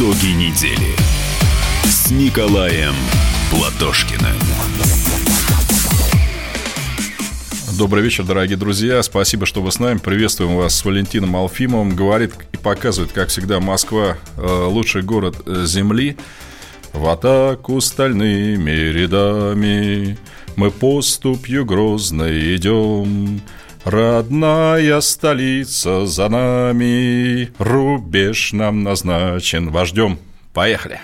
Итоги недели с Николаем Платошкиным. Добрый вечер, дорогие друзья. Спасибо, что вы с нами. Приветствуем вас с Валентином Алфимовым. Говорит и показывает, как всегда, Москва э, лучший город э, Земли. В атаку стальными рядами мы поступью грозной идем. Родная столица за нами, рубеж нам назначен вождем. Поехали!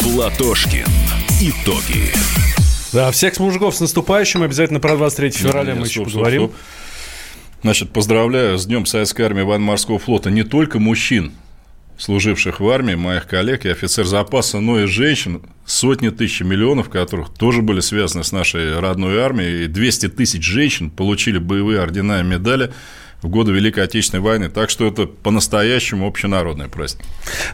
Платошкин. Итоги. Да, всех мужиков с наступающим. Обязательно про 23 февраля Нет, мы стоп, еще стоп, поговорим. стоп. Значит, поздравляю с Днем Советской Армии Военно-Морского флота не только мужчин, служивших в армии, моих коллег и офицер запаса, но и женщин, сотни тысяч миллионов которых тоже были связаны с нашей родной армией. И 200 тысяч женщин получили боевые ордена и медали в годы Великой Отечественной войны. Так что это по-настоящему общенародный праздник.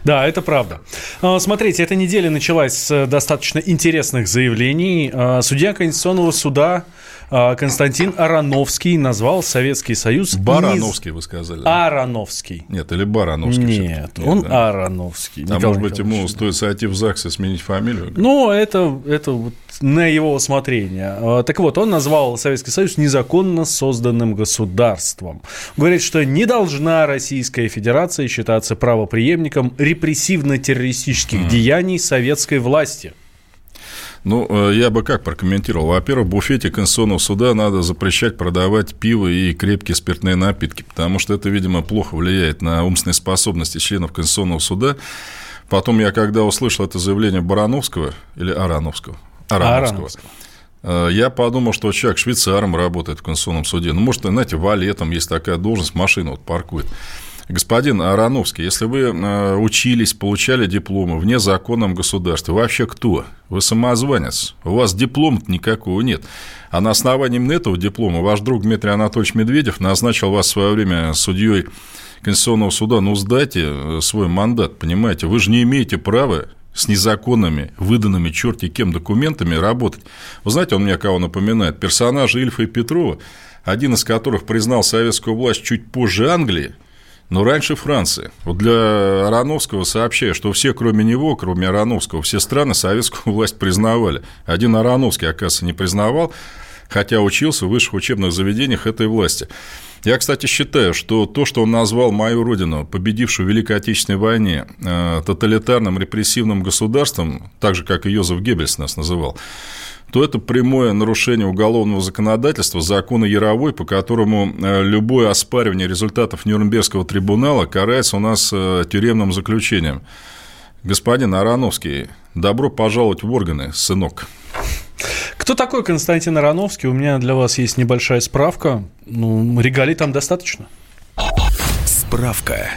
Да, это правда. А, Смотрите, эта неделя началась с достаточно интересных заявлений. А, Судья Конституционного суда Константин Ароновский назвал Советский Союз... Барановский, вы сказали. Ароновский. Нет, или Барановский. Нет, всё-таки. он да? Ароновский. А Николай может быть, ему Николаевич. стоит сойти в ЗАГС и сменить фамилию? Ну, это, это вот на его усмотрение. А, Так вот, он назвал Советский Союз незаконно созданным государством. Говорит, что не должна Российская Федерация считаться правоприемником репрессивно-террористических деяний советской власти. Ну, э, я бы как прокомментировал. Во-первых, в буфете Конституционного суда надо запрещать продавать пиво и крепкие спиртные напитки, потому что это, видимо, плохо влияет на умственные способности членов Конституционного суда. Потом я, когда услышал это заявление Барановского или Арановского, Арановского, э, я подумал, что человек швейцаром работает в Конституционном суде. Ну, может, знаете, валетом есть такая должность, машину вот паркует. Господин Ароновский, если вы э, учились, получали дипломы вне законном государстве, вы вообще кто? Вы самозванец. У вас диплома никакого нет. А на основании этого диплома ваш друг Дмитрий Анатольевич Медведев назначил вас в свое время судьей Конституционного суда. Ну, сдайте э, свой мандат, понимаете? Вы же не имеете права с незаконными, выданными черти кем документами работать. Вы знаете, он мне кого напоминает? Персонажа Ильфа и Петрова, один из которых признал советскую власть чуть позже Англии, но раньше Франции. Вот для Ароновского сообщаю, что все, кроме него, кроме Ароновского, все страны советскую власть признавали. Один Ароновский, оказывается, не признавал, хотя учился в высших учебных заведениях этой власти. Я, кстати, считаю, что то, что он назвал мою родину, победившую в Великой Отечественной войне, э, тоталитарным репрессивным государством, так же, как и Йозеф Геббельс нас называл, то это прямое нарушение уголовного законодательства, закона Яровой, по которому э, любое оспаривание результатов Нюрнбергского трибунала карается у нас э, тюремным заключением. Господин Ароновский, добро пожаловать в органы, сынок. Кто такой Константин Ароновский? У меня для вас есть небольшая справка. Ну, регалий там достаточно. Справка.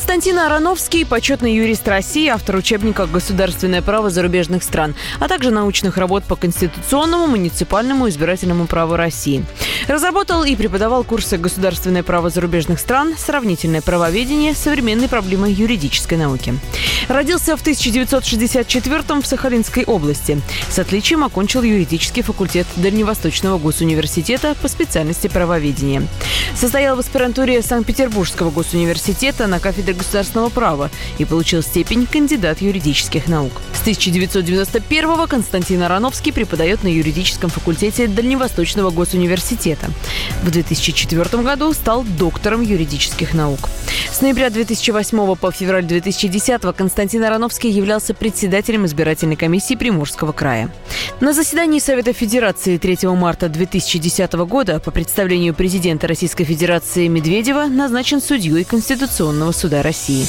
Константин Ароновский – почетный юрист России, автор учебника «Государственное право зарубежных стран», а также научных работ по конституционному, муниципальному и избирательному праву России. Разработал и преподавал курсы «Государственное право зарубежных стран», «Сравнительное правоведение», «Современные проблемы юридической науки». Родился в 1964 в Сахалинской области. С отличием окончил юридический факультет Дальневосточного госуниверситета по специальности правоведения. Состоял в аспирантуре Санкт-Петербургского госуниверситета на кафедре государственного права и получил степень кандидат юридических наук. С 1991 Константин Ароновский преподает на юридическом факультете Дальневосточного госуниверситета. В 2004 году стал доктором юридических наук. С ноября 2008 по февраль 2010 Константин Ароновский являлся председателем избирательной комиссии Приморского края. На заседании Совета Федерации 3 марта 2010 года по представлению президента Российской Федерации Медведева назначен судьей Конституционного суда России.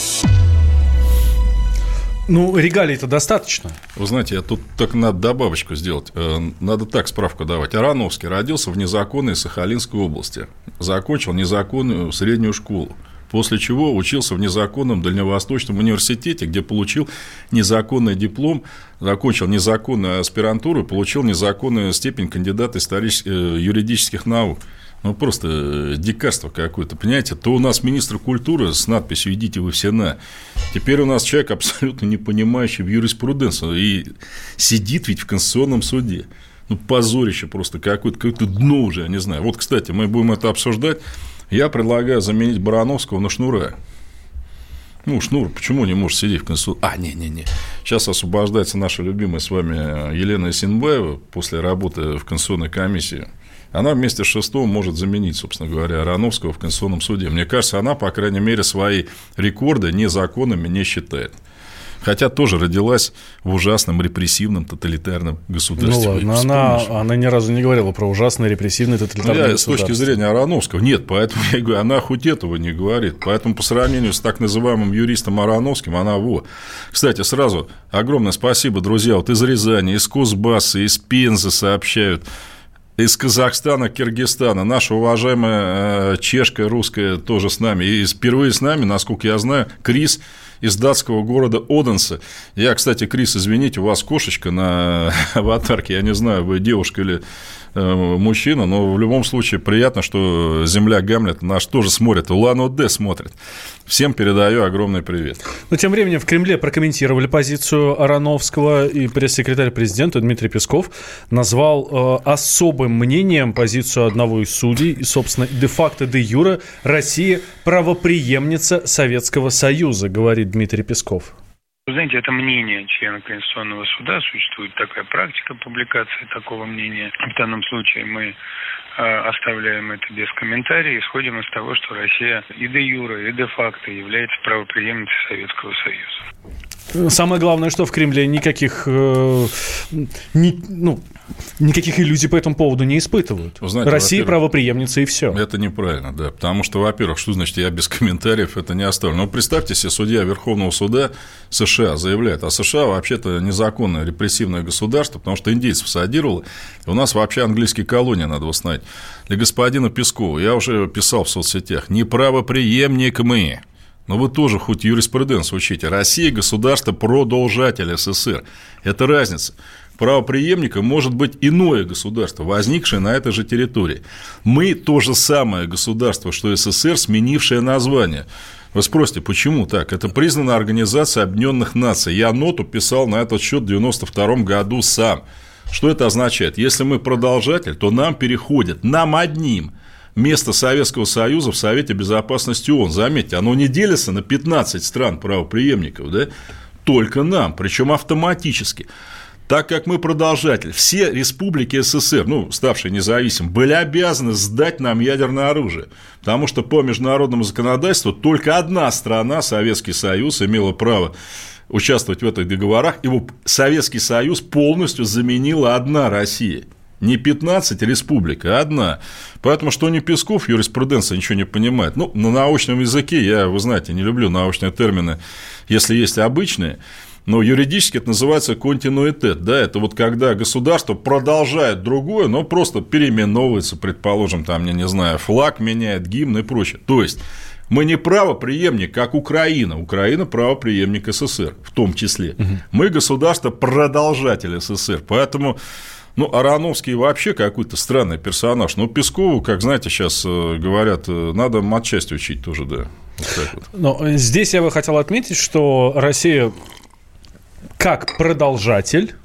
Ну, регалий-то достаточно. Вы знаете, я тут так надо добавочку сделать. Э, Надо так справку давать. Ароновский родился в незаконной Сахалинской области. Закончил незаконную среднюю школу. После чего учился в незаконном Дальневосточном университете, где получил незаконный диплом, закончил незаконную аспирантуру, получил незаконную степень кандидата исторических, э, юридических наук. Ну, просто э, дикарство какое-то, понимаете? То у нас министр культуры с надписью «Идите вы все на». Теперь у нас человек абсолютно не понимающий в юриспруденции и сидит ведь в Конституционном суде. Ну, позорище просто какое-то, какое-то дно уже, я не знаю. Вот, кстати, мы будем это обсуждать. Я предлагаю заменить Барановского на Шнура. Ну, Шнур, почему не может сидеть в Конституции? А, не-не-не. Сейчас освобождается наша любимая с вами Елена Синбаева после работы в Конституционной комиссии. Она вместе с Шестовым может заменить, собственно говоря, Ароновского в Конституционном суде. Мне кажется, она, по крайней мере, свои рекорды незаконными не считает. Хотя тоже родилась в ужасном репрессивном тоталитарном государстве. Ну ладно, она, она ни разу не говорила про ужасный репрессивный тоталитарный ну, я, С точки зрения Ароновского, нет, поэтому я говорю, она хоть этого не говорит. Поэтому по сравнению с так называемым юристом Ароновским, она во. Кстати, сразу огромное спасибо, друзья, вот из Рязани, из Кузбасса, из Пензы сообщают, из Казахстана, Киргизстана. Наша уважаемая э, чешка русская тоже с нами. И впервые с нами, насколько я знаю, Крис из датского города Оденса. Я, кстати, Крис, извините, у вас кошечка на аватарке, я не знаю, вы девушка или Э, мужчина, но в любом случае приятно, что земля Гамлет наш тоже смотрит, Улан-Удэ смотрит. Всем передаю огромный привет. Но тем временем в Кремле прокомментировали позицию Ароновского, и пресс-секретарь президента Дмитрий Песков назвал э, особым мнением позицию одного из судей, и, собственно, де-факто де-юра Россия правоприемница Советского Союза, говорит Дмитрий Песков. Вы знаете, это мнение члена Конституционного суда, существует такая практика публикации такого мнения. В данном случае мы э, оставляем это без комментариев, исходим из того, что Россия и де юра, и де факто является правоприемницей Советского Союза. Самое главное, что в Кремле никаких, э, ни, ну, никаких иллюзий по этому поводу не испытывают. Знаете, Россия правоприемница и все. Это неправильно, да. Потому что, во-первых, что значит я без комментариев это не оставлю. Ну, представьте себе, судья Верховного суда США заявляет, а США вообще-то незаконное репрессивное государство, потому что индейцев садировало. У нас вообще английские колонии надо восстановить. Для господина Пескова, я уже писал в соцсетях, не правоприемник мы. Но вы тоже хоть юриспруденцию учите. Россия – государство продолжатель СССР. Это разница правоприемником может быть иное государство, возникшее на этой же территории. Мы то же самое государство, что СССР, сменившее название. Вы спросите, почему так? Это признана Организация Объединенных Наций. Я ноту писал на этот счет в 1992 году сам. Что это означает? Если мы продолжатель, то нам переходит, нам одним, место Советского Союза в Совете Безопасности ООН. Заметьте, оно не делится на 15 стран правоприемников, да? только нам, причем автоматически так как мы продолжатель, все республики СССР, ну, ставшие независимыми, были обязаны сдать нам ядерное оружие, потому что по международному законодательству только одна страна, Советский Союз, имела право участвовать в этих договорах, его Советский Союз полностью заменила одна Россия. Не 15 республик, а одна. Поэтому, что не Песков, юриспруденция ничего не понимает. Ну, на научном языке я, вы знаете, не люблю научные термины, если есть обычные. Но юридически это называется континуитет. Да? Это вот когда государство продолжает другое, но просто переименовывается, предположим, там, я не знаю, флаг меняет, гимн и прочее. То есть, мы не правоприемник, как Украина. Украина правоприемник СССР в том числе. Угу. Мы государство продолжатель СССР. Поэтому ну, Ароновский вообще какой-то странный персонаж. Но Пескову, как знаете, сейчас э, говорят, э, надо матчасть учить тоже, да. Вот вот. Но здесь я бы хотел отметить, что Россия как продолжатель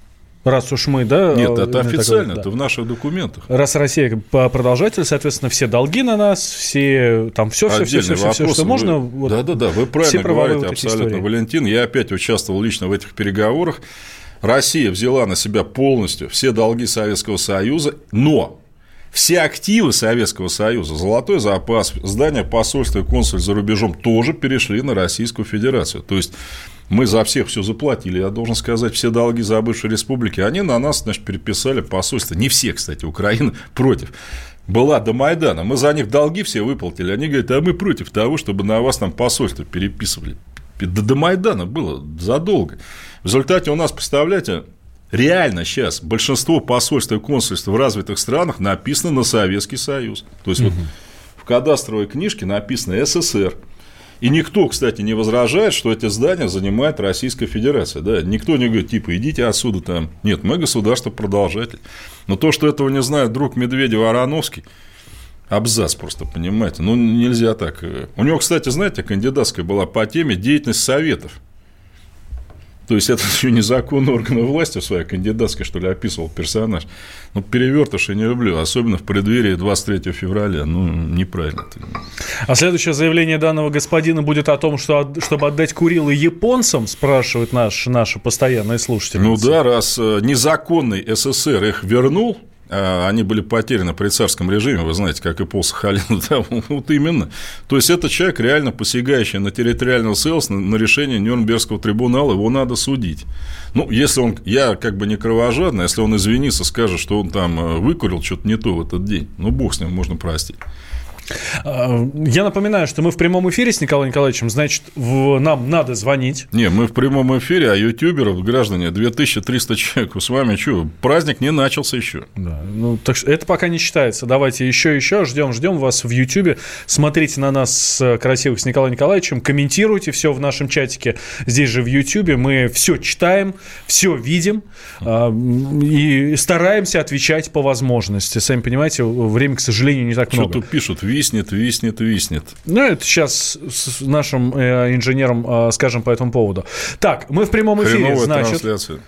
раз уж мы, да... Нет, это официально, такой, да. это в наших документах. Раз Россия по продолжатель, соответственно, все долги на нас, все там все, все, все, все, все, все, что можно. Вы, да, да, да, вы правильно говорите, вот абсолютно, Валентин. Я опять участвовал лично в этих переговорах. Россия взяла на себя полностью все долги Советского Союза, но все активы Советского Союза, золотой запас, здание посольства и консуль за рубежом тоже перешли на Российскую Федерацию. То есть мы за всех все заплатили. Я должен сказать, все долги за бывшие республики, они на нас, значит, переписали посольство. Не все, кстати, Украина против. Была до Майдана. Мы за них долги все выплатили. Они говорят, а мы против того, чтобы на вас там посольство переписывали. Да до Майдана было задолго. В результате у нас, представляете, реально сейчас большинство посольств и консульств в развитых странах написано на Советский Союз. То есть, угу. вот в кадастровой книжке написано СССР. И никто, кстати, не возражает, что эти здания занимает Российская Федерация. Да? Никто не говорит, типа, идите отсюда там. Нет, мы государство продолжатель. Но то, что этого не знает друг Медведева Ароновский, абзац просто, понимаете. Ну, нельзя так. У него, кстати, знаете, кандидатская была по теме деятельность советов. То есть это еще не закон органа власти в своей кандидатской, что ли, описывал персонаж. Ну, перевертыш я не люблю, особенно в преддверии 23 февраля. Ну, неправильно. А следующее заявление данного господина будет о том, что чтобы отдать Курилы японцам, спрашивают наш, наши постоянные слушатели. Ну да, раз э, незаконный СССР их вернул, а, они были потеряны при царском режиме, вы знаете, как и пол Сахалина, да, вот именно. То есть, это человек, реально посягающий на территориальную целостность, на, на решение Нюрнбергского трибунала, его надо судить. Ну, если он, я как бы не кровожадный, если он извинится, скажет, что он там э, выкурил что-то не то в этот день, ну, бог с ним, можно простить. А, я напоминаю, что мы в прямом эфире с Николаем Николаевичем, значит, в, нам надо звонить. Не, мы в прямом эфире, а ютуберов, граждане, 2300 человек. С вами что, праздник не начался еще. Да, ну, так что это пока не считается. Давайте еще, еще, ждем, ждем вас в ютубе. Смотрите на нас красивых с Николаем Николаевичем, комментируйте все в нашем чатике. Здесь же в ютубе мы все читаем, все видим а, и стараемся отвечать по возможности. Сами понимаете, время, к сожалению, не так много. Что тут пишут, виснет, виснет, виснет. Ну, это сейчас с нашим э, инженером э, скажем по этому поводу. Так, мы в прямом эфире, Хреновая значит... трансляция.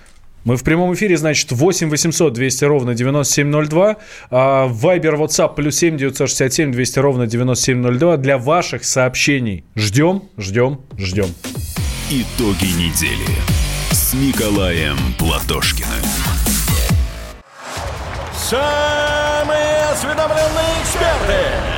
Мы в прямом эфире, значит, 8 800 200 ровно 9702. А Вайбер, WhatsApp, плюс 7 967 200 ровно 9702. Для ваших сообщений. Ждем, ждем, ждем. Итоги недели с Николаем Платошкиным. Самые осведомленные эксперты.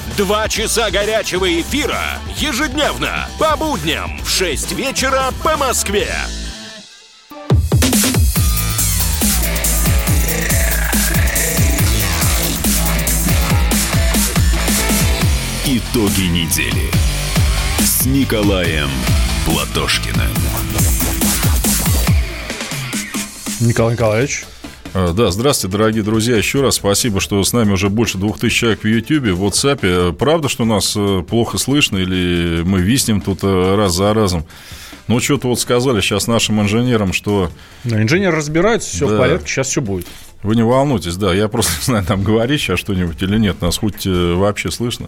Два часа горячего эфира ежедневно по будням в 6 вечера по Москве. Итоги недели с Николаем Платошкиным. Николай Николаевич. А, Да, здравствуйте, дорогие друзья. Еще раз спасибо, что с нами уже больше двух тысяч человек в Ютьюбе, в WhatsApp. Правда, что нас э, плохо слышно или мы виснем тут э, раз за разом? Ну, что-то вот сказали сейчас нашим инженерам, что... Да, инженер разбирается, все Да. в порядке, сейчас все будет. Вы не волнуйтесь, да, я просто не знаю, там говорить сейчас что-нибудь или нет, нас хоть э, вообще слышно.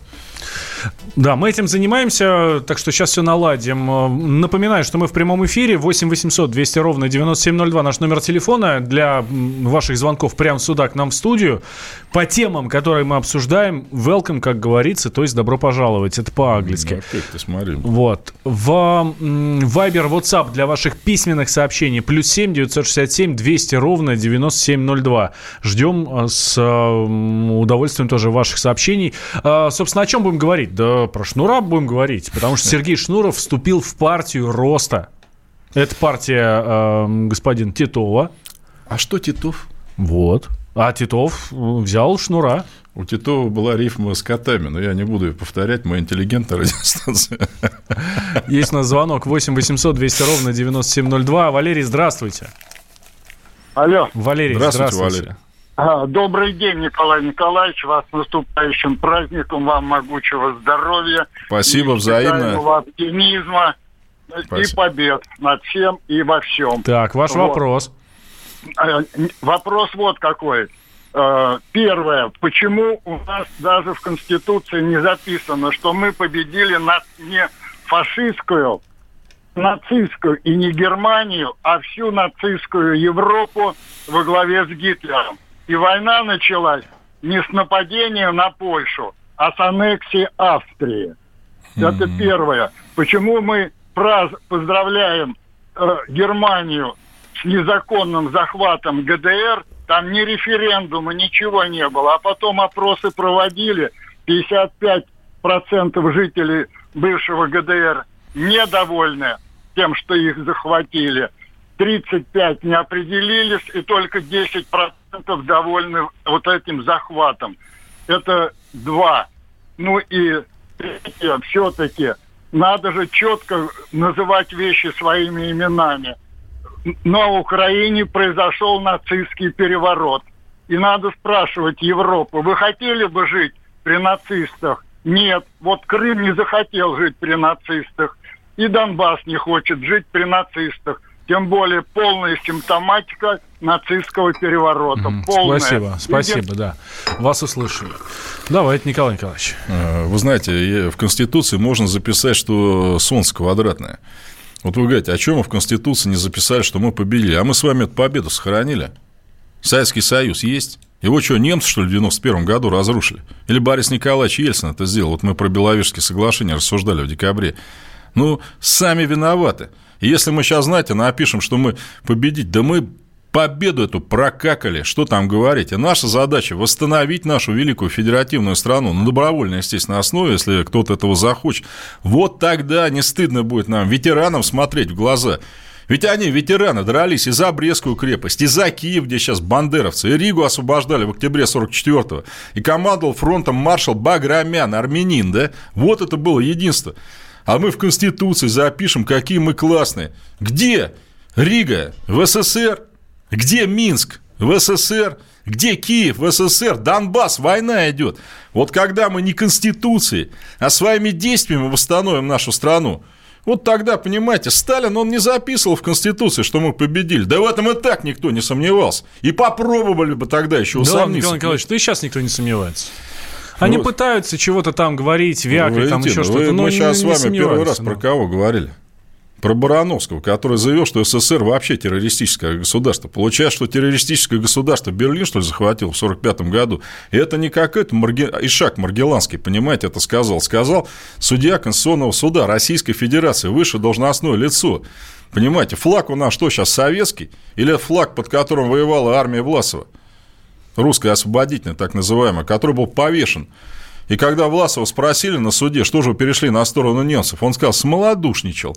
Да, мы этим занимаемся, так что сейчас все наладим. Э, Напоминаю, что мы в прямом эфире 8 800 200 ровно 9702 наш номер телефона для ваших звонков прямо сюда к нам в студию. По темам, которые мы обсуждаем, welcome, как говорится, то есть добро пожаловать. Это по-английски. Ну, Опять ты смотри. Вот. В Viber, WhatsApp для ваших письменных сообщений плюс 7 967 200 ровно 9702. Ждем э, с э, удовольствием тоже ваших сообщений. А, Собственно, о чем будем говорить? Да про Шнура будем говорить, потому что Сергей Шнуров вступил в партию роста. Это партия э, господин Титова. А что Титов? Вот. А Титов э, взял Шнура. У Титова была рифма с котами, но я не буду ее повторять, мы интеллигентная радиостанция. Есть у нас звонок 8 800 200 ровно 9702. Валерий, здравствуйте. Алло. Валерий, Здравствуйте, здравствуйте. Валерий. А, Добрый день, Николай Николаевич. Вас с наступающим праздником. Вам могучего здоровья. Спасибо, и взаимно. оптимизма и Спасибо. побед над всем и во всем. Так, ваш Вот. вопрос. А, Вопрос вот какой. Э, Первое. Почему у нас даже в Конституции не записано, что мы победили не фашистскую, нацистскую и не Германию, а всю нацистскую Европу во главе с Гитлером. И война началась не с нападения на Польшу, а с аннексии Австрии. Это первое. Почему мы праз- поздравляем э, Германию с незаконным захватом ГДР, там ни референдума, ничего не было. А потом опросы проводили, 55% жителей бывшего ГДР недовольны тем, что их захватили. 35 не определились, и только 10% довольны вот этим захватом. Это два. Ну и все-таки надо же четко называть вещи своими именами. На Украине произошел нацистский переворот. И надо спрашивать Европу, вы хотели бы жить при нацистах? Нет. Вот Крым не захотел жить при нацистах. И Донбасс не хочет жить при нацистах. Тем более полная симптоматика нацистского переворота. Мгм. Полная. Спасибо, спасибо, да. Вас услышали. Давайте, Николай Николаевич. Э, Вы знаете, в Конституции можно записать, что Солнце квадратное. Вот вы говорите, а чем мы в Конституции не записали, что мы победили? А мы с вами эту победу сохранили. Советский Союз есть? Его что, немцы, что ли, в 91 году разрушили? Или Борис Николаевич Ельцин это сделал? Вот мы про Беловежские соглашения рассуждали в декабре. Ну, сами виноваты. Если мы сейчас, знаете, напишем, что мы победить, да мы победу эту прокакали, что там говорить. И наша задача восстановить нашу великую федеративную страну на добровольной, естественно, основе, если кто-то этого захочет. Вот тогда не стыдно будет нам, ветеранам, смотреть в глаза. Ведь они, ветераны, дрались и за Брестскую крепость, и за Киев, где сейчас бандеровцы, и Ригу освобождали в октябре 44-го, и командовал фронтом маршал Баграмян, армянин, да? Вот это было единство. А мы в Конституции запишем, какие мы классные. Где Рига в СССР? Где Минск в СССР? Где Киев в СССР? Донбасс, война идет. Вот когда мы не Конституцией, а своими действиями восстановим нашу страну, вот тогда, понимаете, Сталин, он не записывал в Конституции, что мы победили. Да в этом и так никто не сомневался. И попробовали бы тогда еще Да ладно, усомниться. Николай Николаевич, да и сейчас никто не сомневается. Они Ну, пытаются чего-то там говорить, вякать, там еще вы- что-то. но мы не- сейчас с вами первый раз сомневаются, про ну. кого говорили? Про Барановского, который заявил, что СССР вообще террористическое государство. Получается, что террористическое государство Берлин, что ли, захватил в 1945 году. И это не какой-то Марге... Ишак Маргеланский, понимаете, это сказал. Сказал судья Конституционного суда Российской Федерации, высшее должностное лицо. Понимаете, флаг у нас что сейчас, советский? Или флаг, под которым воевала армия Власова? Русская освободительная, так называемая, который был повешен. И когда Власова спросили на суде, что же вы перешли на сторону немцев, он сказал, смолодушничал.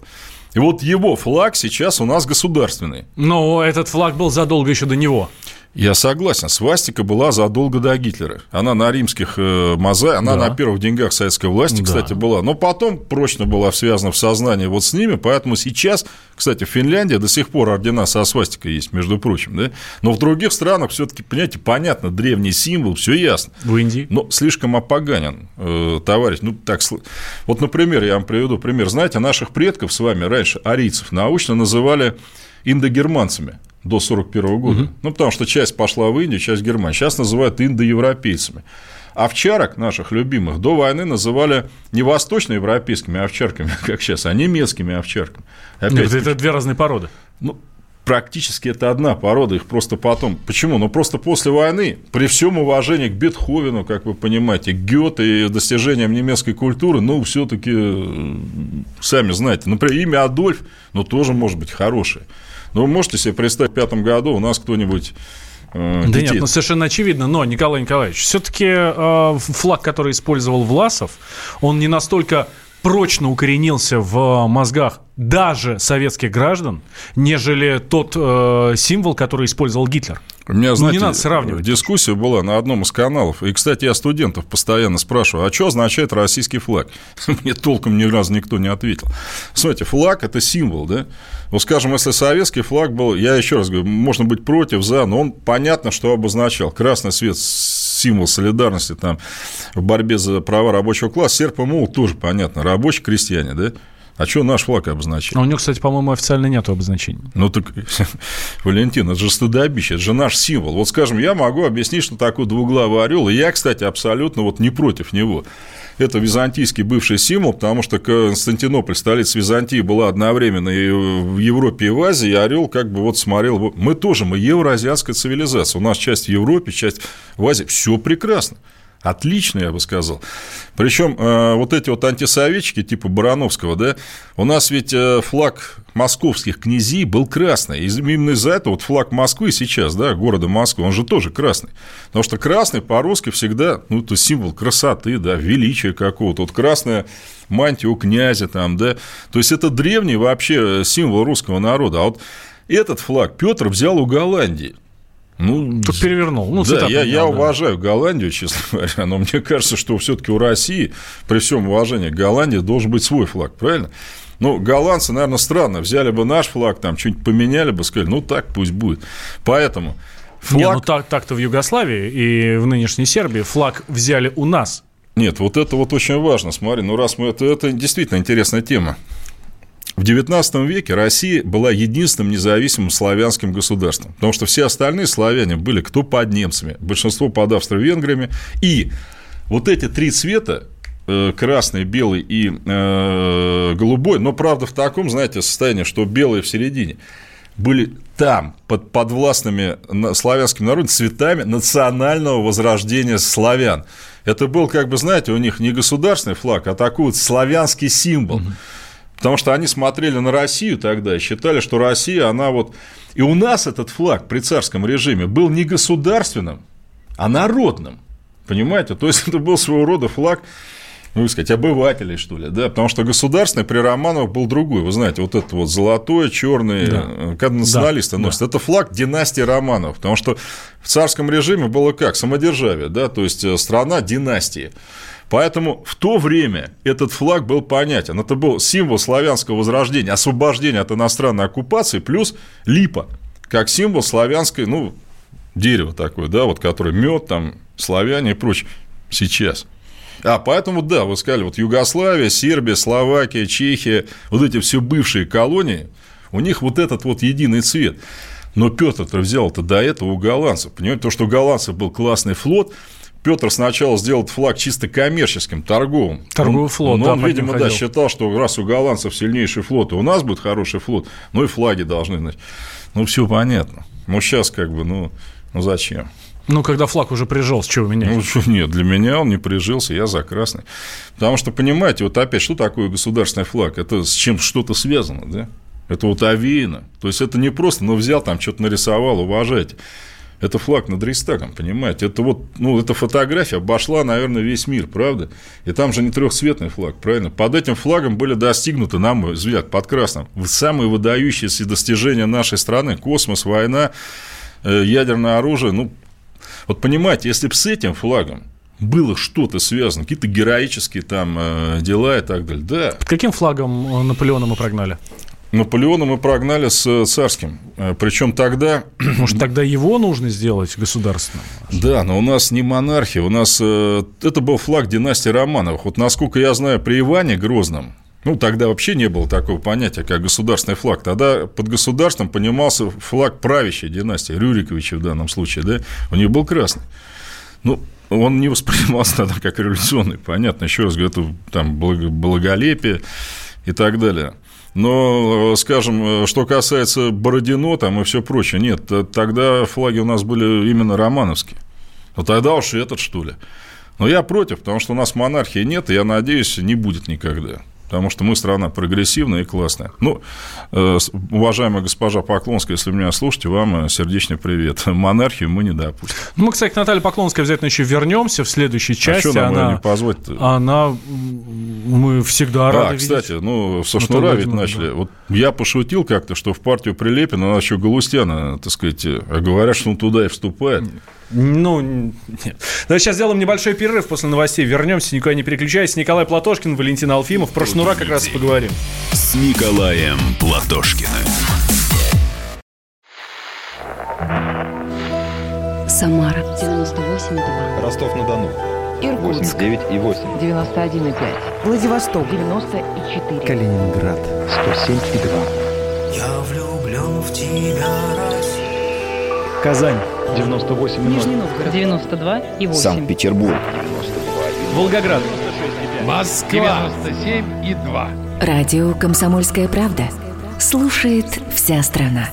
И вот его флаг сейчас у нас государственный. Но этот флаг был задолго еще до него. Я согласен, свастика была задолго до Гитлера. Она на римских э, мозаиках, она Да. на первых деньгах советской власти, Да. кстати, была. Но потом прочно была связана в сознании вот с ними, поэтому сейчас, кстати, в Финляндии до сих пор ордена со свастикой есть, между прочим, да? Но в других странах все-таки, понимаете, понятно, древний символ, все ясно. В Индии. Но слишком опоганен, э, товарищ. Ну, так, вот, например, я вам приведу пример. Знаете, наших предков с вами раньше, арийцев, научно называли индогерманцами до 1941 года. Ну, потому что часть пошла в Индию, часть в Германию. Сейчас называют индоевропейцами. Овчарок наших любимых до войны называли не восточноевропейскими овчарками, как сейчас, а немецкими овчарками. Нет, Опять, это две разные породы. ну, практически это одна порода, их просто потом... Почему? Ну, просто после войны, при всем уважении к Бетховену, как вы понимаете, к Гёте и достижениям немецкой культуры, ну, все-таки, сами знаете, например, имя Адольф, ну, тоже может быть хорошее. Но вы можете себе представить, в пятом году у нас кто-нибудь э, Да нет, ну совершенно очевидно. Но, Николай Николаевич, все-таки флаг, который использовал Власов, он не настолько прочно укоренился в мозгах даже советских граждан, нежели тот э, символ, который использовал Гитлер. У меня, Ну, знаете, не надо сравнивать. дискуссия была на одном из каналов. И, кстати, я студентов постоянно спрашиваю, а что означает российский флаг? Мне толком ни разу никто не ответил. Смотрите, флаг – это символ, да? Вот, скажем, если советский флаг был, я еще раз говорю, можно быть против, за, но он понятно, что обозначал. Красный свет – символ солидарности там, в борьбе за права рабочего класса. Серп и молот тоже понятно. Рабочие крестьяне, да? А что наш флаг обозначает? А у него, кстати, по-моему, официально нету обозначения. Ну так, Валентин, это же стыдобище, это же наш символ. Вот, скажем, я могу объяснить, что такое двуглавый орел, и я, кстати, абсолютно вот не против него. Это византийский бывший символ, потому что Константинополь, столица Византии, была одновременно и в Европе, и в Азии, и орел как бы вот смотрел. Мы тоже, мы евроазиатская цивилизация. У нас часть в Европе, часть в Азии. Все прекрасно. Отлично, я бы сказал. Причем э, вот эти вот антисоветчики типа Барановского, да, у нас ведь э, флаг московских князей был красный. И именно из-за этого вот флаг Москвы сейчас, да, города Москвы, он же тоже красный. Потому что красный по-русски всегда, ну, это символ красоты, да, величия какого-то. Вот красная мантия у князя там, да. То есть это древний вообще символ русского народа. А вот этот флаг Петр взял у Голландии. Ну, Тут перевернул. Ну, да, я, я уважаю Голландию, честно говоря, но мне кажется, что все-таки у России, при всем уважении Голландии, должен быть свой флаг, правильно? Ну, голландцы, наверное, странно. Взяли бы наш флаг, там что-нибудь поменяли бы, сказали, ну так пусть будет. Поэтому Флаг... Не, ну так, так-то в Югославии и в нынешней Сербии флаг взяли у нас. Нет, вот это вот очень важно. Смотри, ну раз мы... Это, это действительно интересная тема. В XIX веке Россия была единственным независимым славянским государством, потому что все остальные славяне были кто под немцами, большинство под австро-венграми, и вот эти три цвета э, красный, белый и э, голубой, но правда в таком, знаете, состоянии, что белый в середине, были там, под подвластными славянским народом, цветами национального возрождения славян. Это был, как бы, знаете, у них не государственный флаг, а такой вот славянский символ. Угу. Потому что они смотрели на Россию тогда и считали, что Россия, она вот... И у нас этот флаг при царском режиме был не государственным, а народным. Понимаете? То есть, это был своего рода флаг ну, сказать, обывателей, что ли, да, потому что государственный при Романовых был другой, вы знаете, вот это вот золотое, черное, да. Э, когда националисты да, носят, да. это флаг династии Романовых, потому что в царском режиме было как, самодержавие, да, то есть э, страна династии. Поэтому в то время этот флаг был понятен. Это был символ славянского возрождения, освобождения от иностранной оккупации, плюс липа, как символ славянской, ну, дерево такое, да, вот, которое мед, там, славяне и прочее. Сейчас. А, поэтому, да, вы сказали, вот Югославия, Сербия, Словакия, Чехия, вот эти все бывшие колонии, у них вот этот вот единый цвет. Но Петр-то взял-то до этого у голландцев. Понимаете, то, что у голландцев был классный флот, Петр сначала сделал флаг чисто коммерческим, торговым. Торговый флот, но да, он, видимо, да, считал, что раз у голландцев сильнейший флот, и у нас будет хороший флот, ну и флаги должны. Значит. Ну, все понятно. Ну, сейчас как бы, ну, ну зачем? Ну, когда флаг уже прижился, чего менять? Ну, что, нет, для меня он не прижился, я за красный. Потому что, понимаете, вот опять, что такое государственный флаг? Это с чем что-то связано, да? Это вот овеяно. То есть, это не просто, ну, взял там, что-то нарисовал, уважайте. Это флаг над Рейстагом, понимаете? Это вот, ну, эта фотография обошла, наверное, весь мир, правда? И там же не трехцветный флаг, правильно? Под этим флагом были достигнуты, на мой взгляд, под красным, самые выдающиеся достижения нашей страны. Космос, война, э, ядерное оружие, ну, вот понимаете, если бы с этим флагом было что-то связано, какие-то героические там э, дела и так далее, да. Под каким флагом э, Наполеона мы прогнали? Наполеона мы прогнали с царским. Э, Причем тогда... Может, тогда его нужно сделать государственным? Да, но у нас не монархия, у нас... Это был флаг династии Романовых. Вот насколько я знаю, при Иване Грозном, ну, тогда вообще не было такого понятия, как государственный флаг. Тогда под государством понимался флаг правящей династии, Рюриковича в данном случае, да, у них был красный. Ну, он не воспринимался тогда как революционный, понятно, еще раз говорю, это там благолепие и так далее. Но, скажем, что касается Бородино там и все прочее, нет, тогда флаги у нас были именно романовские. Ну, тогда уж и этот, что ли. Но я против, потому что у нас монархии нет, и я надеюсь, не будет никогда потому что мы страна прогрессивная и классная. Ну, э, уважаемая госпожа Поклонская, если меня слушаете, вам э, сердечный привет. Монархию мы не допустим. Ну, мы, кстати, к Наталье Поклонской обязательно еще вернемся в следующей а части. А что нам она, не позвать -то? Она... Мы всегда рады А, кстати, видеть. ну, со Шнура ведь начали. Да. Вот я пошутил как-то, что в партию Прилепина надо еще Галустяна, так сказать, а говорят, что он туда и вступает. Ну, нет. Давай сейчас сделаем небольшой перерыв после новостей. Вернемся, никуда не переключайся. Николай Платошкин, Валентин Алфимов. Про шнура как раз поговорим. С Николаем Платошкиным. Самара 98,2. Ростов-на-Дону. Иркутск. 89,8. 91,5. Владивосток. 94. Калининград. 107,2. Я влюблен в тебя. Казань. 98 Нижний Новгород. 92 и 8. Санкт-Петербург. Волгоград. Москва. 97 и 2. Радио «Комсомольская правда». Слушает вся страна.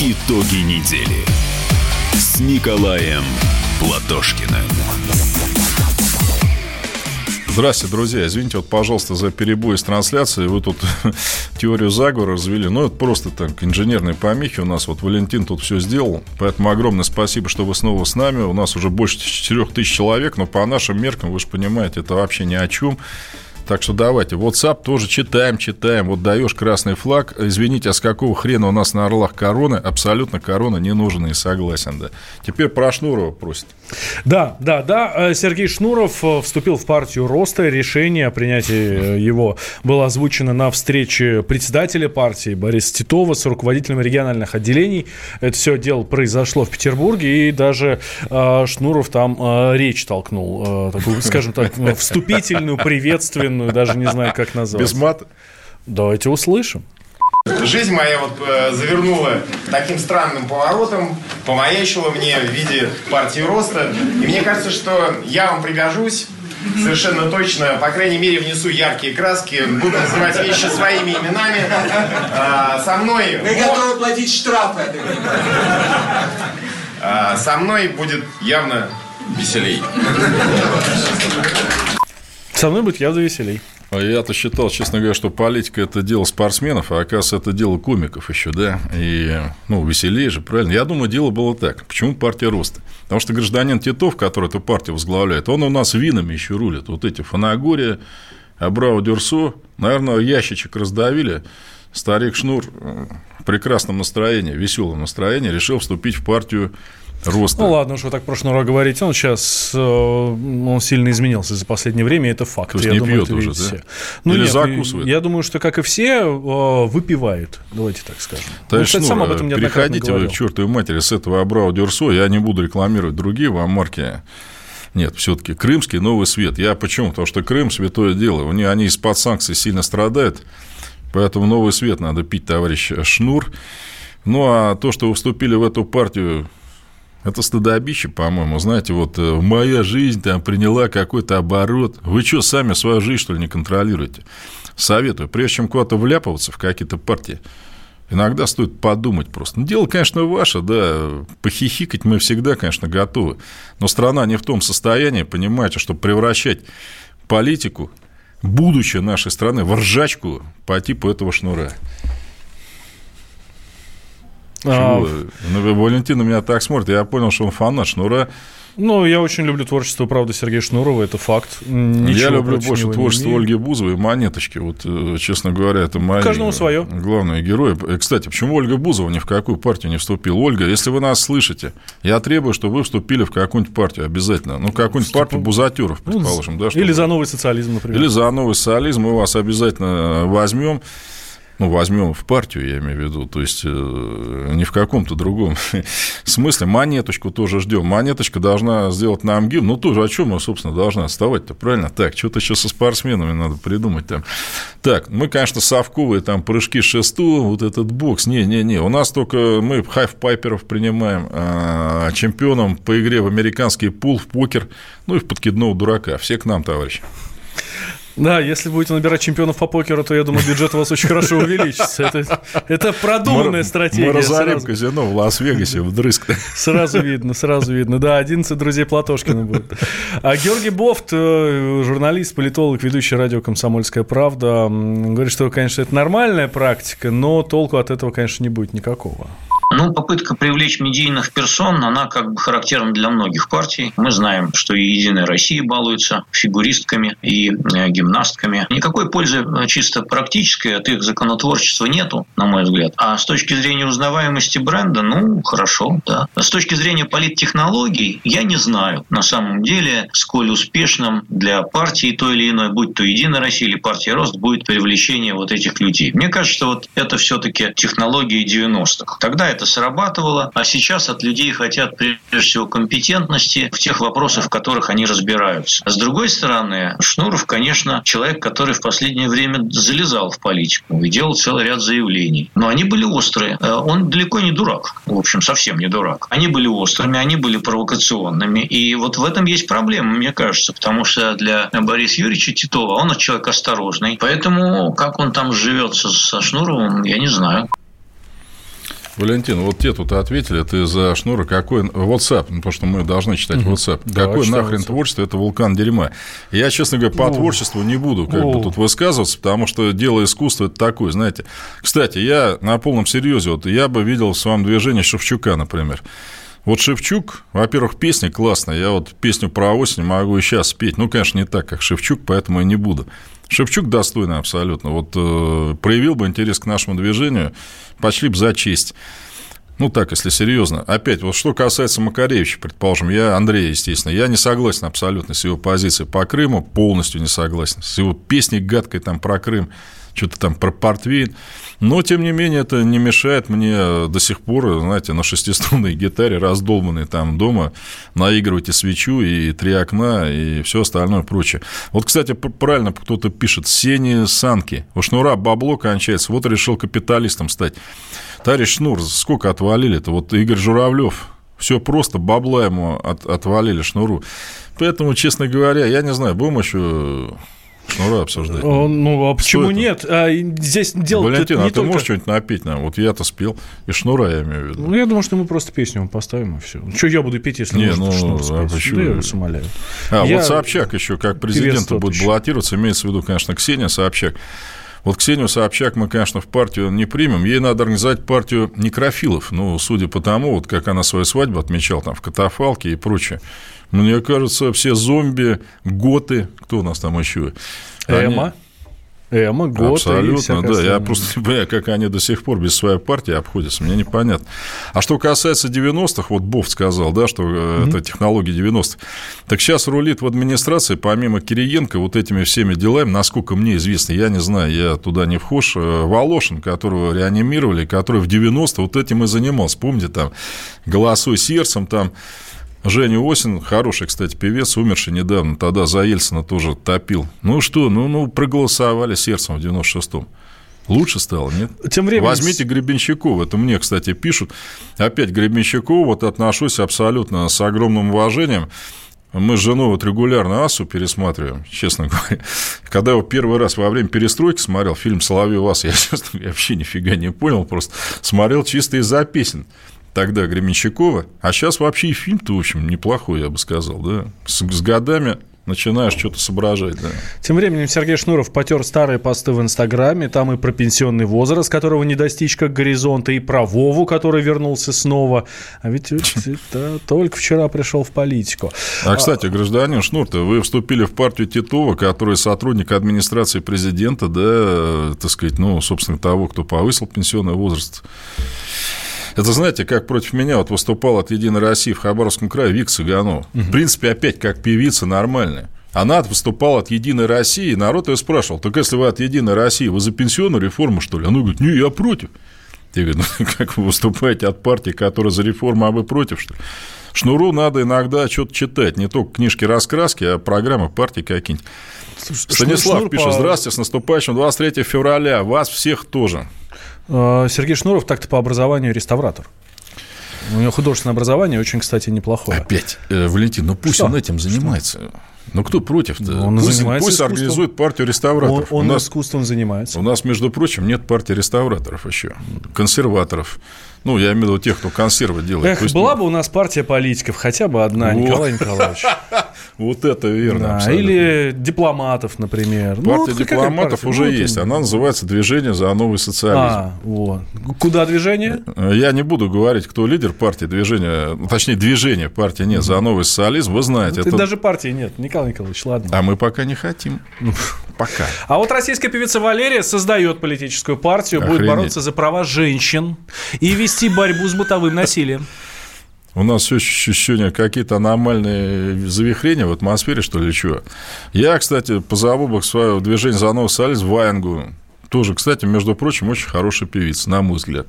Итоги недели с Николаем Платошкиным. Здравствуйте, друзья. Извините, вот, пожалуйста, за перебой с трансляцией. Вы тут теорию заговора развели. Ну, это просто так, инженерные помехи. У нас вот Валентин тут все сделал. Поэтому огромное спасибо, что вы снова с нами. У нас уже больше 4 тысяч человек, но по нашим меркам, вы же понимаете, это вообще ни о чем. Так что давайте, WhatsApp тоже читаем, читаем. Вот даешь красный флаг. Извините, а с какого хрена у нас на Орлах короны? Абсолютно корона не нужна и согласен, да. Теперь про Шнурова просит. Да, да, да. Э, Сергей Шнуров э, вступил в партию роста. Решение о принятии э, его было озвучено на встрече председателя партии Бориса Титова с руководителем региональных отделений. Это все дело произошло в Петербурге, и даже Шнуров там речь толкнул, такую, скажем так, вступительную, приветственную, даже не знаю, как назвать. Без мата? Давайте услышим. Жизнь моя вот э, завернула таким странным поворотом, помаячила мне в виде партии роста. И мне кажется, что я вам пригожусь совершенно точно, по крайней мере, внесу яркие краски, буду называть вещи своими именами. А, со мной... Мы готовы платить штрафы. А, со мной будет явно веселей. Со мной будет явно веселей. А Я-то считал, честно говоря, что политика – это дело спортсменов, а оказывается, это дело комиков еще, да, и, ну, веселее же, правильно? Я думаю, дело было так. Почему партия роста? Потому что гражданин Титов, который эту партию возглавляет, он у нас винами еще рулит. Вот эти Фанагория, Абрау Дюрсо, наверное, ящичек раздавили, старик Шнур в прекрасном настроении, веселом настроении решил вступить в партию роста. Ну ладно, уж вы так про Шнура говорите. Он сейчас э, он сильно изменился за последнее время, это факт. То есть я не думаю, пьет уже, да? все. Ну, Или нет, закусывает? Я думаю, что, как и все, э, выпивают. Давайте так скажем. Ну, Товарищ кстати, сам Шнур, об этом переходите вы к чертовой матери с этого Абрау Дюрсо. Я не буду рекламировать другие вам марки. Нет, все-таки крымский новый свет. Я почему? Потому что Крым святое дело. У них они из-под санкций сильно страдают. Поэтому новый свет надо пить, товарищ Шнур. Ну, а то, что вы вступили в эту партию, это стыдобище, по-моему. Знаете, вот э, моя жизнь там приняла какой-то оборот. Вы что, сами свою жизнь, что ли, не контролируете? Советую, прежде чем куда-то вляпываться в какие-то партии, иногда стоит подумать просто. Ну, дело, конечно, ваше, да, похихикать мы всегда, конечно, готовы. Но страна не в том состоянии, понимаете, чтобы превращать политику, будущее нашей страны, в ржачку по типу этого шнура. А, Чего? Ну, Валентин на меня так смотрит, я понял, что он фанат шнура. Ну, я очень люблю творчество, правда, Сергея Шнурова, это факт. Ничего я люблю больше творчество. Ольги Бузовой Монеточки. Вот, э, честно говоря, это мои Каждому свое. главные герои. И, Кстати, почему Ольга Бузова ни в какую партию не вступила? Ольга, если вы нас слышите, я требую, чтобы вы вступили в какую-нибудь партию обязательно. Ну, какую-нибудь партию бузатеров, предположим. да, Ну, Или чтобы- за новый социализм, например. Или за новый социализм мы вас обязательно возьмем. Ну, возьмем в партию, я имею в виду, то есть э, не в каком-то другом смысле. Монеточку тоже ждем. Монеточка должна сделать нам гимн. Ну, тоже о чем мы, собственно, должны отставать-то, правильно? Так, что-то еще со спортсменами надо придумать там. Так, мы, конечно, совковые там прыжки шесту, вот этот бокс. Не-не-не, у нас только мы хаф-пайперов принимаем, а чемпионом по игре в американский пул, в покер, ну и в подкидного дурака. Все к нам, товарищи. Да, если будете набирать чемпионов по покеру, то я думаю, бюджет у вас очень хорошо увеличится. Это, это продуманная Мы- стратегия. Мы разорим сразу. казино в Лас-Вегасе вдрызг. Сразу видно, сразу видно. Да, 11 друзей Платошкина будет. А Георгий Бофт, э, журналист, политолог, ведущий радио «Комсомольская правда», говорит, что, конечно, это нормальная практика, но толку от этого, конечно, не будет никакого. Ну, попытка привлечь медийных персон, она как бы характерна для многих партий. Мы знаем, что и «Единая Россия» балуется фигуристками и э, гимнастками. Никакой пользы э, чисто практической от их законотворчества нету, на мой взгляд. А с точки зрения узнаваемости бренда, ну, хорошо, да. С точки зрения политтехнологий, я не знаю, на самом деле, сколь успешным для партии той или иной, будь то «Единая Россия» или партия «Рост», будет привлечение вот этих людей. Мне кажется, вот это все-таки технологии 90-х. Тогда это срабатывало, а сейчас от людей хотят прежде всего компетентности в тех вопросах, в которых они разбираются. С другой стороны, Шнуров, конечно, человек, который в последнее время залезал в политику и делал целый ряд заявлений. Но они были острые. Э, Он далеко не дурак. В общем, совсем не дурак. Они были острыми, они были провокационными. И вот в этом есть проблема, мне кажется, потому что для Бориса Юрьевича Титова он человек осторожный. Поэтому как он там живется со Шнуровым, я не знаю. Валентин, вот те тут ответили, ты за шнура какой... WhatsApp, ну, потому что мы должны читать Мгм. WhatsApp. Да, какое читаю нахрен WhatsApp. творчество? Это вулкан дерьма. Я, честно говоря, по О. творчеству не буду как бы О. тут высказываться, потому что дело искусства – это такое, знаете. Кстати, я на полном серьезе, вот я бы видел в своем движении Шевчука, например. Вот Шевчук, во-первых, песня классная. Я вот песню про осень могу и сейчас спеть. Ну, конечно, не так, как Шевчук, поэтому и не буду. Шевчук достойный абсолютно. Вот э, проявил бы интерес к нашему движению, пошли бы за честь. Ну, так, если серьезно. Опять, вот что касается Макаревича, предположим, я, Андрей, естественно, я не согласен абсолютно с его позицией по Крыму, полностью не согласен. С его песней гадкой там про Крым, что-то там про портвейн. Но, тем не менее, это не мешает мне до сих пор, знаете, на шестиструнной гитаре, раздолбанной там дома, наигрывать и свечу, и три окна, и все остальное прочее. Вот, кстати, правильно кто-то пишет, Сени Санки, у Шнура бабло кончается, вот решил капиталистом стать. Товарищ Шнур, сколько отвалили-то? Вот Игорь Журавлев, все просто, бабла ему от, отвалили Шнуру. Поэтому, честно говоря, я не знаю, будем еще Шнура обсуждать. Ну, а почему нет? А, здесь дело Валентин, не а ты только... можешь что-нибудь напеть нам? Вот я-то спел, и Шнура я имею в виду. Ну, я думаю, что мы просто песню вам поставим, и все. Что я буду петь, если Не, ну, Шнур а спеть? почему? Да я вас умоляю. А, Я вот Собчак еще как президент будет баллотироваться, имеется в виду, конечно, Ксения Собчак. Вот Ксению Собчак мы, конечно, в партию не примем. Ей надо организовать партию некрофилов. Ну, судя по тому, вот как она свою свадьбу отмечала там в катафалке и прочее. Мне кажется, все зомби, готы, кто у нас там еще? Они- Эма. Эма, Гота Абсолютно, да. Я остальное. просто не понимаю, как они до сих пор без своей партии обходятся. Мне непонятно. А что касается 90-х, вот Бофт сказал, да, что э, это технологии 90-х. Так сейчас рулит в администрации, помимо Кириенко, вот этими всеми делами, насколько мне известно, я не знаю, я туда не вхож, э, Волошин, которого реанимировали, который в 90 вот этим и занимался. Помните, там, «Голосуй сердцем», там, Женя Осин, хороший, кстати, певец, умерший недавно, тогда за Ельцина тоже топил. Ну что, ну, ну проголосовали сердцем в 96-м. Лучше стало, нет? Тем временем- Возьмите Гребенщикова, это мне, кстати, пишут. Опять Гребенщикова, вот отношусь абсолютно с огромным уважением. Мы с женой вот регулярно «Асу» пересматриваем, честно говоря. Когда я его первый раз во время перестройки смотрел фильм «Соловей Ас», я, честно говоря, вообще нифига не понял, просто смотрел чисто из-за песен тогда Гременщикова. А сейчас вообще и фильм-то, в общем, неплохой, я бы сказал, да. С, с годами начинаешь что-то соображать, да. Тем временем Сергей Шнуров потер старые посты в Инстаграме. Там и про пенсионный возраст, которого не достичь как горизонта, и про Вову, который вернулся снова. А ведь это только вчера пришел в политику. А, кстати, гражданин Шнур-то, вы вступили в партию Титова, который сотрудник администрации президента, да, э, так сказать, ну, собственно, того, кто повысил пенсионный возраст. Это, знаете, как против меня вот выступал от «Единой России» в Хабаровском крае Вик Цыганов. В принципе, опять как певица нормальная. Она выступала от «Единой России», и народ ее спрашивал, так если вы от «Единой России», вы за пенсионную реформу, что ли? Она говорит, не, я против. Я говорю, ну, как вы выступаете от партии, которая за реформу, а вы против, что ли? Шнуру надо иногда что-то читать, не только книжки-раскраски, а программы партии какие-нибудь. Станислав Шнур пишет, по- здравствуйте, с наступающим 23 февраля, вас всех тоже. Э, Сергей Шнуров так-то по образованию реставратор. У него художественное образование очень, кстати, неплохое. Опять, э, Валентин, ну пусть Что? он этим занимается. Ну кто против-то? Он пусть занимается пусть искусством. организует партию Он, реставраторов. он у, нас, искусством занимается. у нас, между прочим, нет партии реставраторов еще. Консерваторов. Ну, я имею в виду тех, кто консервы делает. Эх, Пусть- была бы у нас партия политиков, хотя бы одна, Во. Николай Николаевич. Вот это верно. Да, или дипломатов, например. Ну, Партия вот какая дипломатов партия? уже Ну, есть. вот, Она называется «Движение за новый социализм». А, вот. Куда движение? Я не буду говорить, кто лидер партии движения, ну, точнее, движения партии нет, за новый социализм, вы знаете. Ты это- Даже партии нет, Николай Николаевич, ладно. А мы пока не хотим. Пока. А вот российская певица Валерия создает политическую партию, будет бороться за права женщин и вести борьбу с бытовым насилием. У нас все ощущение какие-то аномальные завихрения в атмосфере, что ли, чего. Я, кстати, позову к своему движению за новый социализм Ваенгу. Тоже, кстати, между прочим, очень хорошая певица, на мой взгляд.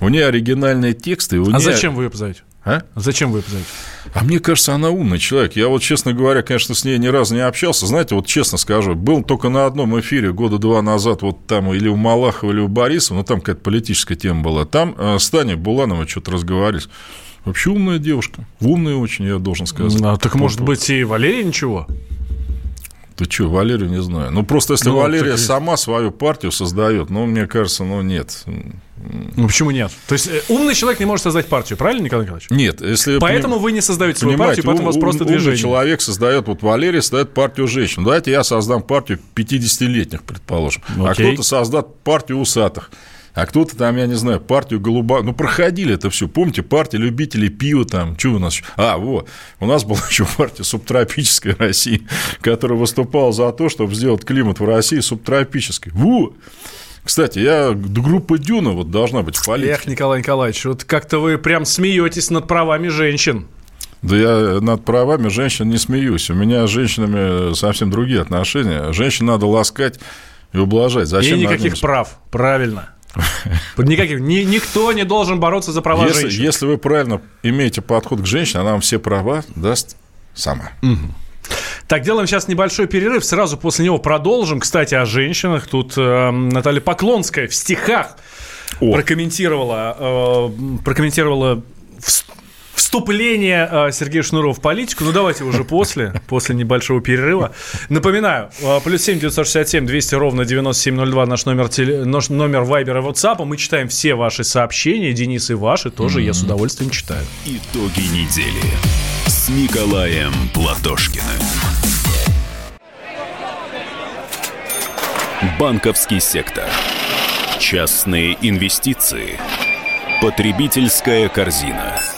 У нее оригинальные тексты. У А нее... зачем вы ее позовете? А? Зачем вы позовете? А мне кажется, она умный человек. Я вот, честно говоря, конечно, с ней ни разу не общался. Знаете, вот честно скажу, был только на одном эфире года два назад, вот там или у Малахова, или у Борисова, ну, там какая-то политическая тема была. Там э, с Таней Булановой что-то разговаривались. Вообще умная девушка. Умная очень, я должен сказать. А, так может быть и Валерия ничего? Ты что, Валерию не знаю. Ну, просто если Ну, Валерия так сама свою партию создает, ну, мне кажется, ну, нет. Ну почему нет? То есть э, умный человек не может создать партию, правильно, Николай Николаевич? Нет, если... Поэтому поним- вы не создаете свою партию, поэтому у вас ум- просто умный движение. человек создает, вот Валерий создает партию женщин. Давайте я создам партию 50-летних, предположим. А Окей. кто-то создаст партию усатых. А кто-то там, я не знаю, партию голуба... Ну, проходили это все. Помните, партия любителей пива там. Что у нас? А, вот. У нас была еще партия субтропической России, которая выступала за то, чтобы сделать климат в России субтропической. Во! Кстати, я группа Дюна вот должна быть в политике. Эх, Николай Николаевич, вот как-то вы прям смеетесь над правами женщин. Да я над правами женщин не смеюсь. У меня с женщинами совсем другие отношения. Женщин надо ласкать и ублажать. Зачем и никаких прав. Правильно. Никаких, ни, никто не должен бороться за права если, женщин. Если вы правильно имеете подход к женщине, она вам все права даст сама. Угу. Так, делаем сейчас небольшой перерыв. Сразу после него продолжим. Кстати, о женщинах. Тут э, Наталья Поклонская в стихах о. прокомментировала, э, прокомментировала вступление э, Сергея Шнурова в политику. Ну, давайте уже после, после небольшого перерыва. Напоминаю, э, плюс 7 967 200 ровно 9702 наш номер, теле, наш номер Вайбера и WhatsApp. Мы читаем все ваши сообщения. Денис и ваши тоже mm-hmm. я с удовольствием читаю. Итоги недели с Николаем Платошкиным. Банковский сектор. Частные инвестиции. Потребительская корзина.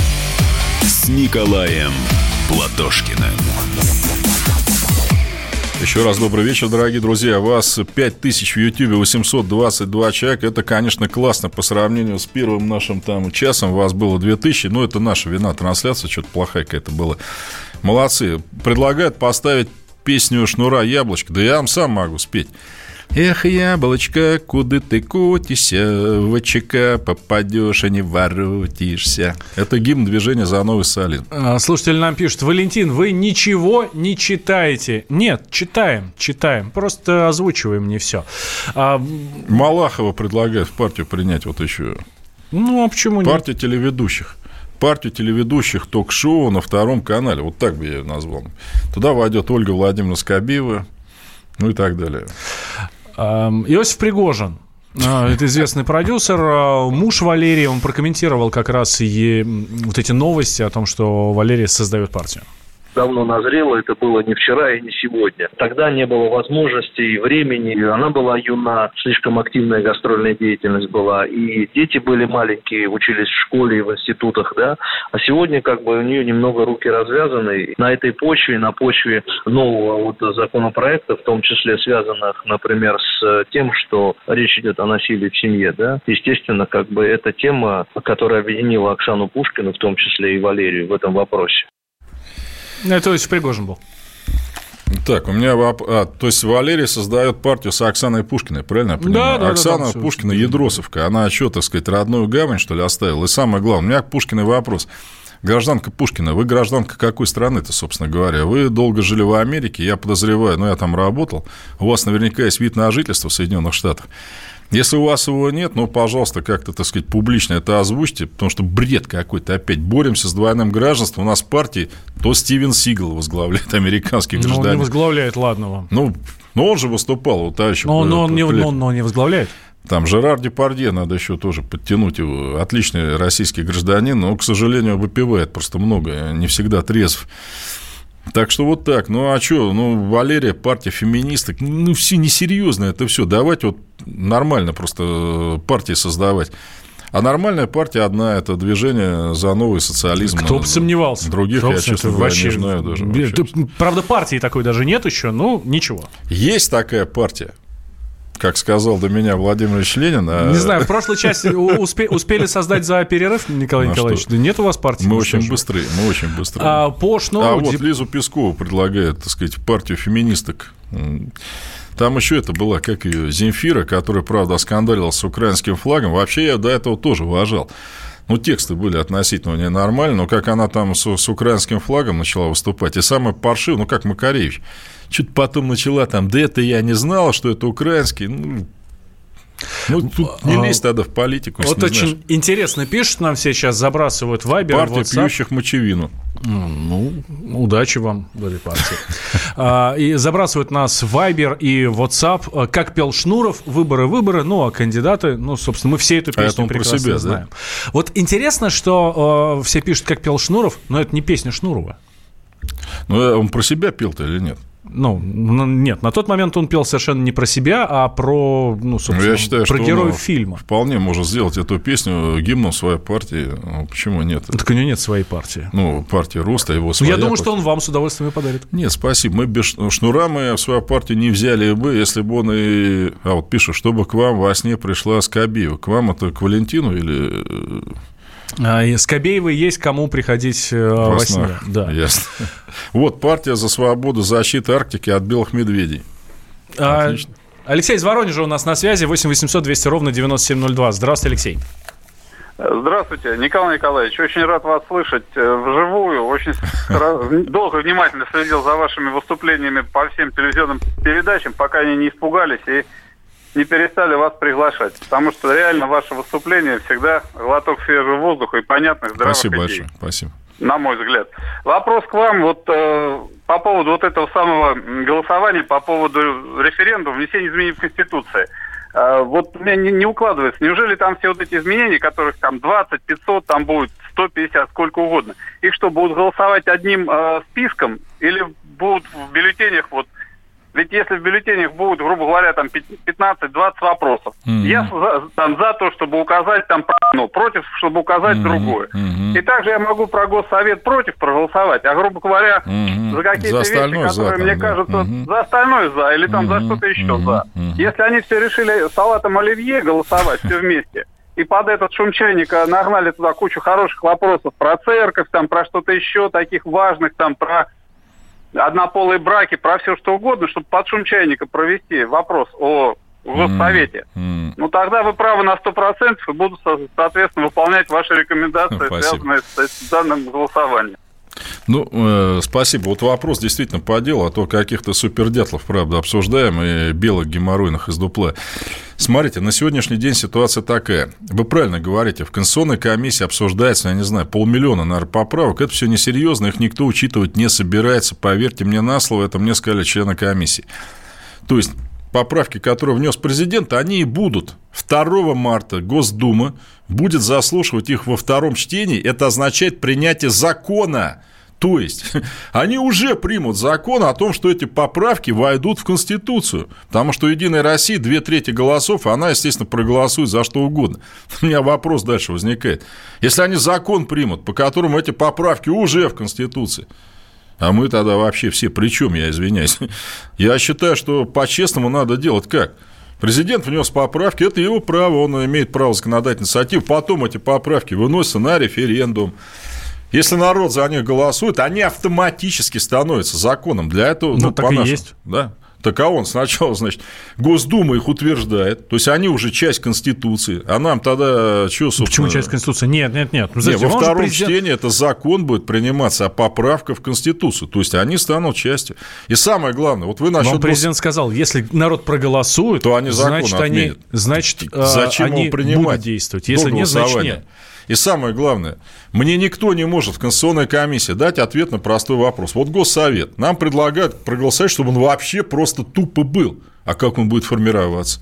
с Николаем Платошкиным. Еще раз добрый вечер, дорогие друзья. Вас 5000 в Ютьюбе, 822 человека. Это, конечно, классно по сравнению с первым нашим там часом. Вас было 2000. Но это наша вина. Трансляция что-то плохая какая-то была. Молодцы. Предлагают поставить песню «Шнура яблочко». Да я вам сам могу спеть. Эх, яблочко, куда ты кутишься, в ЧК попадешь, а не воротишься. Это гимн движения за новый Салин. А, слушатель нам пишет, Валентин, вы ничего не читаете. Нет, читаем, читаем, просто озвучиваем не все. А... Малахова предлагает в партию принять вот еще. Ну, а почему нет? Партия телеведущих партию телеведущих ток-шоу на втором канале. Вот так бы я ее назвал. Туда войдет Ольга Владимировна Скобеева, ну и так далее. Иосиф Пригожин, а, это известный продюсер. А, муж Валерии, он прокомментировал как раз и вот эти новости о том, что Валерия создает партию давно назрела, это было не вчера и не сегодня. Тогда не было возможности и времени, она была юна, слишком активная гастрольная деятельность была, и дети были маленькие, учились в школе и в институтах, да, а сегодня как бы у нее немного руки развязаны. На этой почве, на почве нового вот законопроекта, в том числе связанных, например, с тем, что речь идет о насилии в семье, да, естественно, как бы эта тема, которая объединила Оксану Пушкину, в том числе и Валерию в этом вопросе. Это Иосиф Пригожин был. Так, у меня а, то есть Валерий создает партию с Оксаной Пушкиной, правильно я понимаю? Да, да, Оксана да, Пушкина Ядросовка, она что, так сказать, родную гавань, что ли, оставила? И самое главное, у меня к Пушкиной вопрос. Гражданка Пушкина, вы гражданка какой страны-то, собственно говоря? Вы долго жили в Америке, я подозреваю, но я там работал. У вас наверняка есть вид на жительство в Соединенных Штатах. Если у вас его нет, ну, пожалуйста, как-то, так сказать, публично это озвучьте, потому что бред какой-то опять. Боремся с двойным гражданством. У нас партии то Стивен Сигал возглавляет американских граждан. Ну, он не возглавляет, ладно вам. Ну, но он же выступал, вот товарищ. Но, но, он не, но, но не возглавляет. Там Жерар Депардье, надо еще тоже подтянуть его. Отличный российский гражданин, но, к сожалению, выпивает просто много, не всегда трезв. Так что вот так. Ну, а что? Ну, Валерия, партия феминисток. Ну, все несерьезно это все. Давайте вот нормально просто э, партии создавать. А нормальная партия одна – это движение за новый социализм. Кто бы сомневался. Других Кто я, честно говоря, вообще... не знаю даже. Вообще. Правда, партии такой даже нет еще, ну, ничего. Есть такая партия как сказал до меня Владимир Ильич Ленин. А Не знаю, в прошлой части успе, успели создать за перерыв, Николай ну, Николаевич? Да нет у вас партии? Мы очень быстрые, мы очень быстрые. А, по Шнуру... а вот Лизу Пескову предлагает, так сказать, партию феминисток. Там еще это была, как ее, Земфира, которая, правда, оскандалила с украинским флагом. Вообще я до этого тоже уважал. Ну, тексты были относительно ненормальные, но как она там с, с украинским флагом начала выступать, и самое паршивое, ну, как Макаревич, что-то потом начала там, да это я не знала, что это украинский, ну, Ну, тут не лезь тогда в политику. Вот очень знаешь. интересно пишут нам все сейчас, забрасывают Вайбер, Партия WhatsApp. пьющих мочевину. Ну, удачи вам в этой партии. А, и забрасывают нас Вайбер и WhatsApp. Как пел Шнуров, выборы, выборы, ну, а кандидаты, ну, собственно, мы все эту а песню а прекрасно себя, знаем. Да? Вот интересно, что э, все пишут, как пел Шнуров, но это не песня Шнурова. Ну, а он про себя пел-то или нет? Ну, нет, на тот момент он пел совершенно не про себя, а про, ну, собственно, Я считаю, про героев фильма. Вполне может сделать эту песню гимном своей партии. Ну, почему нет? Так у него нет своей партии. Ну, партия роста, его своя. Я думаю, партия. что он вам с удовольствием и подарит. Нет, спасибо. Мы без шнура мы в свою партию не взяли бы, если бы он и... А вот пишет, чтобы к вам во сне пришла Скобеева. К вам это к Валентину или а, Скобеевой есть кому приходить э, во, сне. Да. Ясно. Вот партия за свободу защиты Арктики от белых медведей. А, Отлично. Алексей из Воронежа у нас на связи. 8 800 200 ровно 9702. Здравствуйте, Алексей. Здравствуйте, Николай Николаевич. Очень рад вас слышать э, вживую. Очень долго внимательно следил за вашими выступлениями по всем телевизионным передачам, пока они не испугались и не перестали вас приглашать. Потому что реально ваше выступление всегда глоток свежего воздуха и понятных здравых Спасибо идей. большое. Спасибо. На мой взгляд. Вопрос к вам вот э, по поводу вот этого самого голосования, по поводу референдума, внесения изменений в Конституцию. Э, вот у меня не, не укладывается. Неужели там все вот эти изменения, которых там 20, 500, там будет 150, сколько угодно, их что, будут голосовать одним э, списком или будут в бюллетенях вот ведь если в бюллетенях будет, грубо говоря, там 15-20 вопросов, mm-hmm. я за, там за то, чтобы указать там ну, против, чтобы указать mm-hmm. другое. Mm-hmm. И также я могу про госсовет против проголосовать, а грубо говоря, mm-hmm. за какие-то вещи, которые за, мне да. кажется, mm-hmm. за остальное за, или там mm-hmm. за что-то еще mm-hmm. за. Mm-hmm. Если они все решили салатом оливье голосовать все вместе, и под этот шум чайника нагнали туда кучу хороших вопросов про церковь, там про что-то еще таких важных, там про однополые браки, про все что угодно, чтобы под шум чайника провести вопрос о Госсовете. Mm, mm. Ну, тогда вы правы на 100% и буду, соответственно, выполнять ваши рекомендации, Спасибо. связанные с, с данным голосованием. Ну, э, спасибо. Вот вопрос действительно по делу, а то каких-то супердятлов, правда, обсуждаем и белых геморройных из дупла. Смотрите, на сегодняшний день ситуация такая. Вы правильно говорите, в Конституционной комиссии обсуждается, я не знаю, полмиллиона, наверное, поправок. Это все несерьезно, их никто учитывать не собирается. Поверьте мне на слово, это мне сказали члены комиссии. То есть, поправки, которые внес президент, они и будут. 2 марта Госдума будет заслушивать их во втором чтении. Это означает принятие закона. То есть, они уже примут закон о том, что эти поправки войдут в Конституцию. Потому что Единая Россия, две трети голосов, она, естественно, проголосует за что угодно. У меня вопрос дальше возникает. Если они закон примут, по которому эти поправки уже в Конституции, а мы тогда вообще все при чем, я извиняюсь. Я считаю, что по-честному надо делать как? Президент внес поправки, это его право, он имеет право законодательной инициативы. Потом эти поправки выносятся на референдум. Если народ за них голосует, они автоматически становятся законом. Для этого, ну, ну так и есть. Да, так а он сначала, значит, Госдума их утверждает, то есть они уже часть Конституции, а нам тогда что, собственно... Почему часть Конституции? Нет, нет, нет. Ну, знаете, нет во втором президент... чтении это закон будет приниматься, а поправка в Конституцию, то есть они станут частью. И самое главное, вот вы насчет... Вам президент сказал, если народ проголосует, то они закон значит, отменят. они, значит, Зачем они его принимать будут действовать. Если нет, значит нет. И самое главное, мне никто не может в Конституционной комиссии дать ответ на простой вопрос. Вот Госсовет нам предлагает проголосовать, чтобы он вообще просто тупо был. А как он будет формироваться?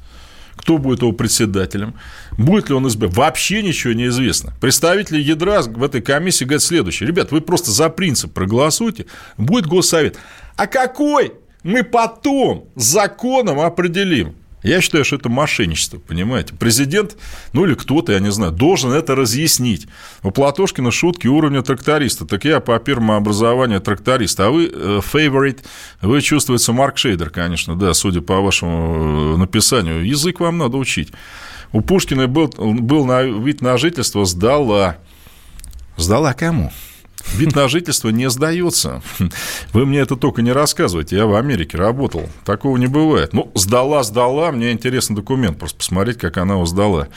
кто будет его председателем, будет ли он избран, вообще ничего не известно. Представители ядра в этой комиссии говорят следующее. Ребят, вы просто за принцип проголосуйте, будет госсовет. А какой? Мы потом законом определим. Я считаю, что это мошенничество, понимаете? Президент, ну или кто-то, я не знаю, должен это разъяснить. У Платошкина шутки уровня тракториста. Так я по первому образованию тракторист. А вы favorite, э, вы чувствуете Марк Шейдер, конечно, да, судя по вашему э, написанию. Язык вам надо учить. У Пушкина был, был на вид на жительство сдала. Сдала кому? Вид на жительство не сдается. Вы мне это только не рассказывайте. Я в Америке работал. Такого не бывает. Ну, сдала, сдала. Мне интересный документ. Просто посмотреть, как она его сдала.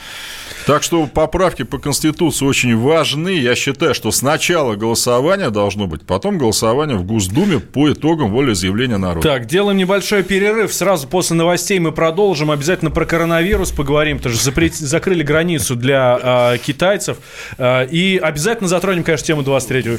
Так что поправки по Конституции очень важны. Я считаю, что сначала голосование должно быть, потом голосование в Госдуме по итогам волеизъявления народа. Так, делаем небольшой перерыв. Сразу после новостей мы продолжим. Обязательно про коронавирус поговорим. Тоже запрет... закрыли границу для э, китайцев. Э, и обязательно затронем, конечно, тему 23